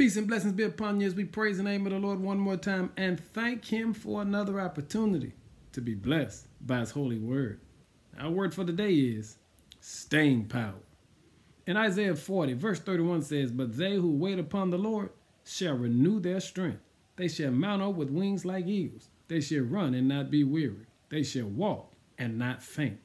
Peace and blessings be upon you as we praise the name of the Lord one more time and thank Him for another opportunity to be blessed by His holy word. Our word for the day is staying power. In Isaiah 40, verse 31 says, But they who wait upon the Lord shall renew their strength. They shall mount up with wings like eagles. They shall run and not be weary. They shall walk and not faint.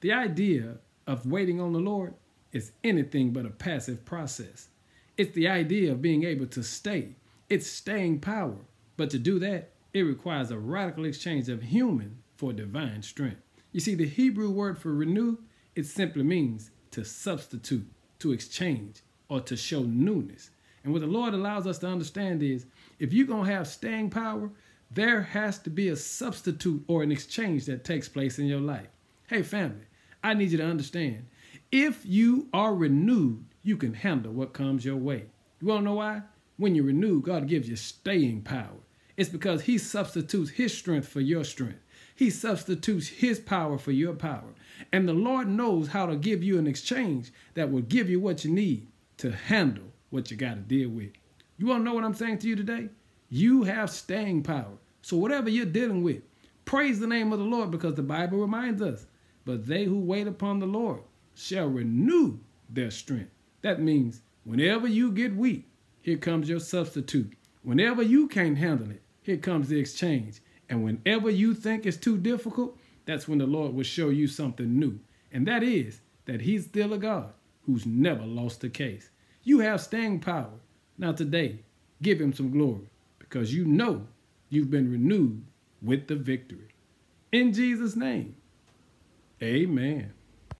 The idea of waiting on the Lord is anything but a passive process. It's the idea of being able to stay. It's staying power. But to do that, it requires a radical exchange of human for divine strength. You see, the Hebrew word for renew, it simply means to substitute, to exchange, or to show newness. And what the Lord allows us to understand is if you're going to have staying power, there has to be a substitute or an exchange that takes place in your life. Hey, family, I need you to understand if you are renewed, you can handle what comes your way. You want to know why? When you renew, God gives you staying power. It's because He substitutes His strength for your strength. He substitutes His power for your power. And the Lord knows how to give you an exchange that will give you what you need to handle what you got to deal with. You want to know what I'm saying to you today? You have staying power. So, whatever you're dealing with, praise the name of the Lord because the Bible reminds us, but they who wait upon the Lord shall renew their strength. That means whenever you get weak, here comes your substitute. Whenever you can't handle it, here comes the exchange. And whenever you think it's too difficult, that's when the Lord will show you something new. And that is that He's still a God who's never lost a case. You have staying power. Now, today, give Him some glory because you know you've been renewed with the victory. In Jesus' name, amen.